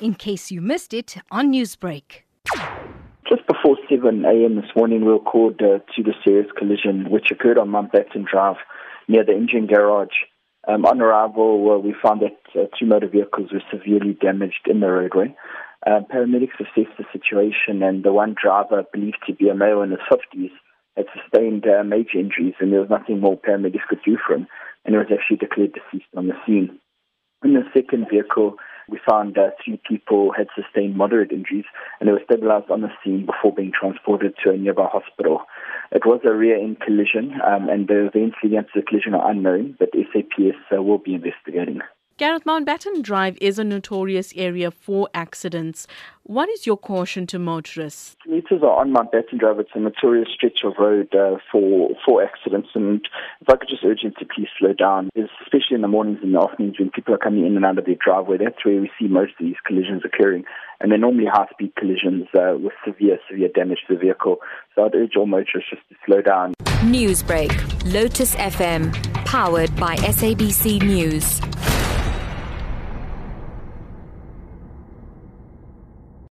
in case you missed it on Newsbreak. Just before 7 a.m. this morning, we were called uh, to the serious collision which occurred on Mountbatten Drive near the Engen garage. Um, on arrival, uh, we found that uh, two motor vehicles were severely damaged in the roadway. Um, paramedics assessed the situation, and the one driver, believed to be a male in his 50s, had sustained uh, major injuries, and there was nothing more paramedics could do for him, and he was actually declared deceased on the scene. In the second vehicle, we found uh, three people had sustained moderate injuries and they were stabilized on the scene before being transported to a nearby hospital. It was a rear end collision um, and the events leading up to the collision are unknown, but SAPS uh, will be investigating. Garrith Mountbatten Drive is a notorious area for accidents. What is your caution to motorists? Commuters are on Mountbatten Drive. It's a notorious stretch of road uh, for for accidents, and if I could just urge them to please slow down, especially in the mornings and the afternoons when people are coming in and out of their driveway. That's where we see most of these collisions occurring, and they're normally high-speed collisions uh, with severe severe damage to the vehicle. So I'd urge all motorists just to slow down. Newsbreak, Lotus FM, powered by SABC News.